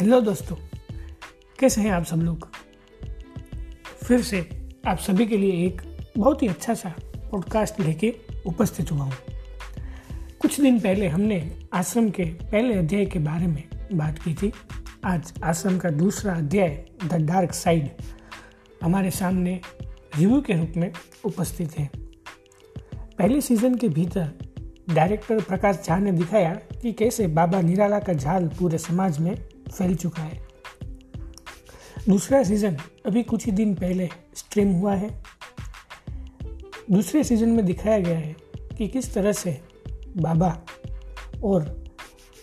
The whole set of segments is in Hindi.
हेलो दोस्तों, कैसे हैं आप सब लोग? फिर से आप सभी के लिए एक बहुत ही अच्छा सा पॉडकास्ट लेके उपस्थित हुआ हूँ। कुछ दिन पहले हमने आश्रम के पहले अध्याय के बारे में बात की थी। आज आश्रम का दूसरा अध्याय द डार्क साइड हमारे सामने रिव्यू के रूप में उपस्थित है। पहले सीज़न के भीतर डायरेक्टर प्रकाश झा ने दिखाया कि कैसे बाबा निराला का झाल पूरे समाज में फैल चुका है। दूसरा सीज़न अभी कुछ ही दिन पहले स्ट्रीम हुआ है। दूसरे सीज़न में दिखाया गया है कि किस तरह से बाबा और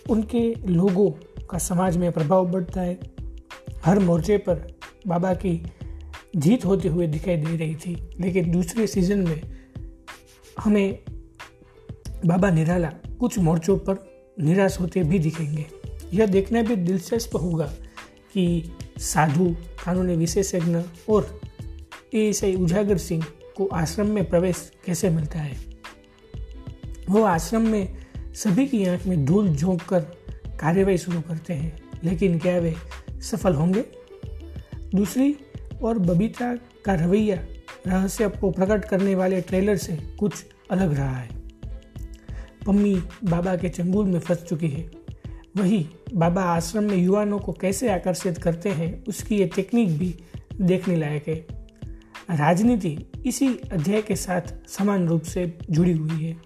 उनके लोगों का समाज में प्रभाव बढ़ता है। हर मोर्चे पर बाबा की जीत होते हुए दिखाई दे रही थी, लेकिन दूसरे सीज़न में हमें बाबा निराला कुछ मोर्चों पर निराश होते भी दिखेंगे। यह देखना भी दिलचस्प होगा कि साधु, कानूनी विशेषज्ञ और ए उजागर सिंह को आश्रम में प्रवेश कैसे मिलता है? वो आश्रम में सभी की आँख में धूल झोंक कर कार्यवाही शुरू करते हैं, लेकिन क्या वे सफल होंगे? दूसरी और बबीता का रवैया रहस्य को प्रकट करने वाले ट्रेलर से कुछ अलग रहा है। पम्मी बाबा के चंगुल में फंस चुकी है। वही बाबा आश्रम में युवाओं को कैसे आकर्षित करते हैं, उसकी ये टेक्निक भी देखने लायक है। राजनीति इसी अध्याय के साथ समान रूप से जुड़ी हुई है।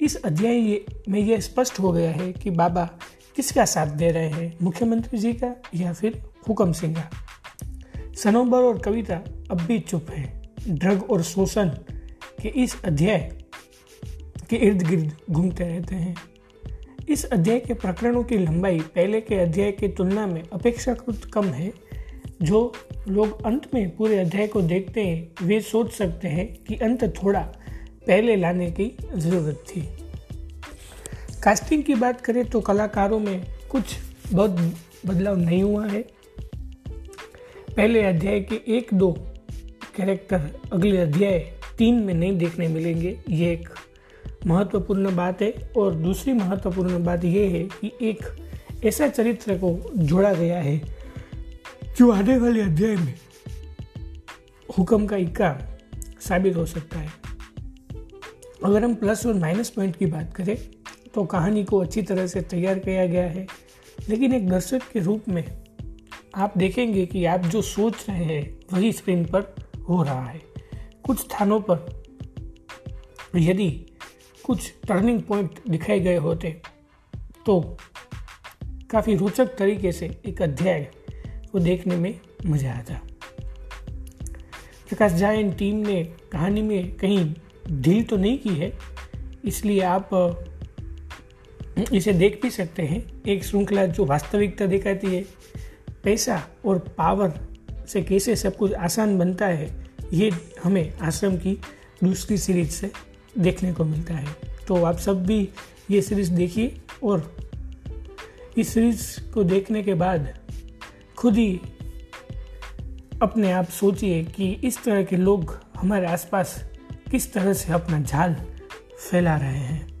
इस अध्याय में यह स्पष्ट हो गया है कि बाबा किसका साथ दे रहे हैं, मुख्यमंत्री जी का या फिर हुकम सिंह का। सनोबर और कविता अब भी चुप है। ड्रग और शोषण के इस अध्याय के इर्द गिर्द घूमते रहते हैं। इस अध्याय के प्रकरणों की लंबाई पहले के अध्याय की तुलना में अपेक्षाकृत कम है, जो लोग अंत में पूरे अध्याय को देखते हैं, वे सोच सकते हैं कि अंत थोड़ा पहले लाने की ज़रूरत थी। कास्टिंग की बात करें तो कलाकारों में कुछ बहुत बदलाव नहीं हुआ है। पहले अध्याय के एक दो कैरेक्टर अगले अध्याय तीन में नहीं देखने मिलेंगे, ये एक महत्वपूर्ण बात है और दूसरी महत्वपूर्ण बात यह है कि एक ऐसा चरित्र को जोड़ा गया है जो आने वाले अध्याय में हुक्म का इक्का साबित हो सकता है। अगर हम प्लस और माइनस पॉइंट की बात करें तो कहानी को अच्छी तरह से तैयार किया गया है। लेकिन एक दर्शक के रूप में आप देखेंगे कि आप जो सोच रहे हैं, वही स्क्रीन पर हो रहा है। कुछ स्थानों पर यदि कुछ टर्निंग पॉइंट दिखाए गए होते। तो काफ़ी रोचक तरीके से एक अध्याय को देखने में मज़ा आता। प्रकाश झा टीम ने कहानी में कहीं ढील तो नहीं की है, इसलिए आप इसे देख भी सकते हैं। एक श्रृंखला जो वास्तविकता दिखाती है, पैसा और पावर से कैसे सब कुछ आसान बनता है, ये हमें आश्रम की दूसरी सीरीज़ से देखने को मिलता है। तो आप सब भी ये सीरीज़ देखिए और इस सीरीज़ को देखने के बाद खुद ही अपने आप सोचिए कि इस तरह के लोग हमारे आसपास किस तरह से अपना झाल फैला रहे हैं।